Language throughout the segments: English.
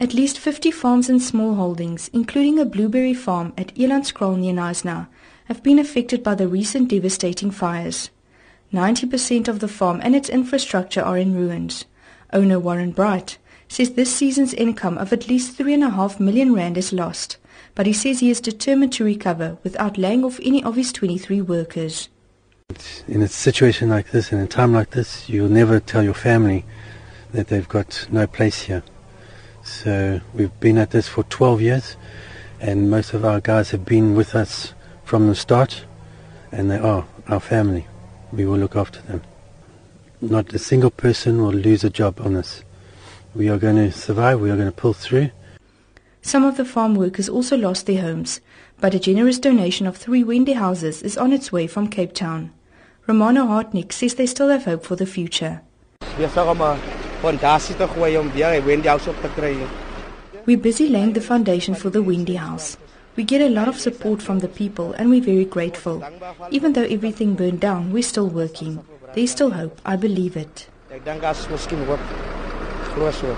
At least 50 farms and small holdings, including a blueberry farm at Elandskraal near Knysna, have been affected by the recent devastating fires. 90% of the farm and its infrastructure are in ruins. Owner Warren Bright says this season's income of at least 3.5 million rand is lost, but he says he is determined to recover without laying off any of his 23 workers. In a situation like this, in a time like this, you'll never tell your family that they've got no place here. So we've been at this for 12 years, and most of our guys have been with us from the start, and they are our family. We will look after them. Not a single person will lose a job on this. We are going to survive, we are going to pull through. Some of the farm workers also lost their homes, but a generous donation of three Wendy houses is on its way from Cape Town. Romano Hartnick says they still have hope for the future. Fondasie te gooi om weer 'n House op te kry. We're busy laying the foundation for the Wendy House. We get a lot of support from the people and we're very grateful. Even though everything burned down, we're still working. There's still hope, I believe it. Ek dink as miskien hoop. Glo so.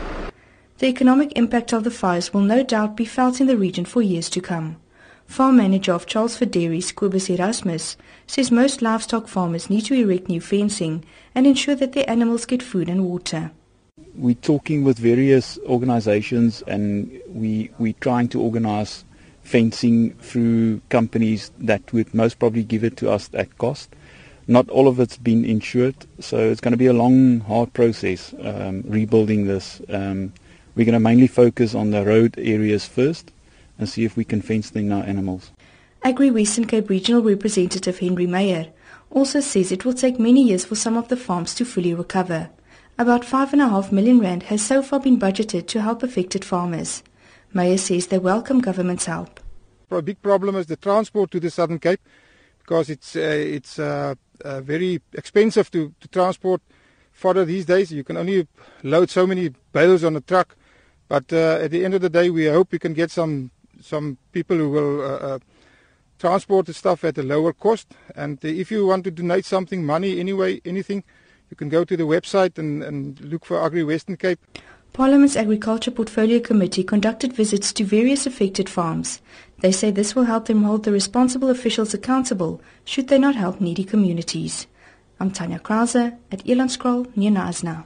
The economic impact of the fires will no doubt be felt in the region for years to come. Farm manager of Charles Dairies, Kobus Erasmus, says most livestock farmers need to erect new fencing and ensure that their animals get food and water we're talking with various organizations and we we're trying to organize fencing through companies that would most probably give it to us at cost. Not all of it's been insured, so it's going to be a long, hard process um, rebuilding this. Um, we're going to mainly focus on the road areas first and see if we can fence in our animals. Agri Western Cape Regional Representative Henry Meyer also says it will take many years for some of the farms to fully recover. About 5.5 million rand has so far been budgeted to help affected farmers. Meyer says they welcome government's help. A big problem is the transport to the Southern Cape because it's uh, it's uh, uh, very expensive to, to transport fodder these days. You can only load so many bales on a truck. But uh, at the end of the day, we hope we can get some some people who will uh, uh, transport the stuff at a lower cost. And if you want to donate something, money anyway, anything, you can go to the website and, and look for Agri Western Cape. Parliament's Agriculture Portfolio Committee conducted visits to various affected farms. They say this will help them hold the responsible officials accountable should they not help needy communities. I'm Tanya Krause at Elandskraal near Knysna.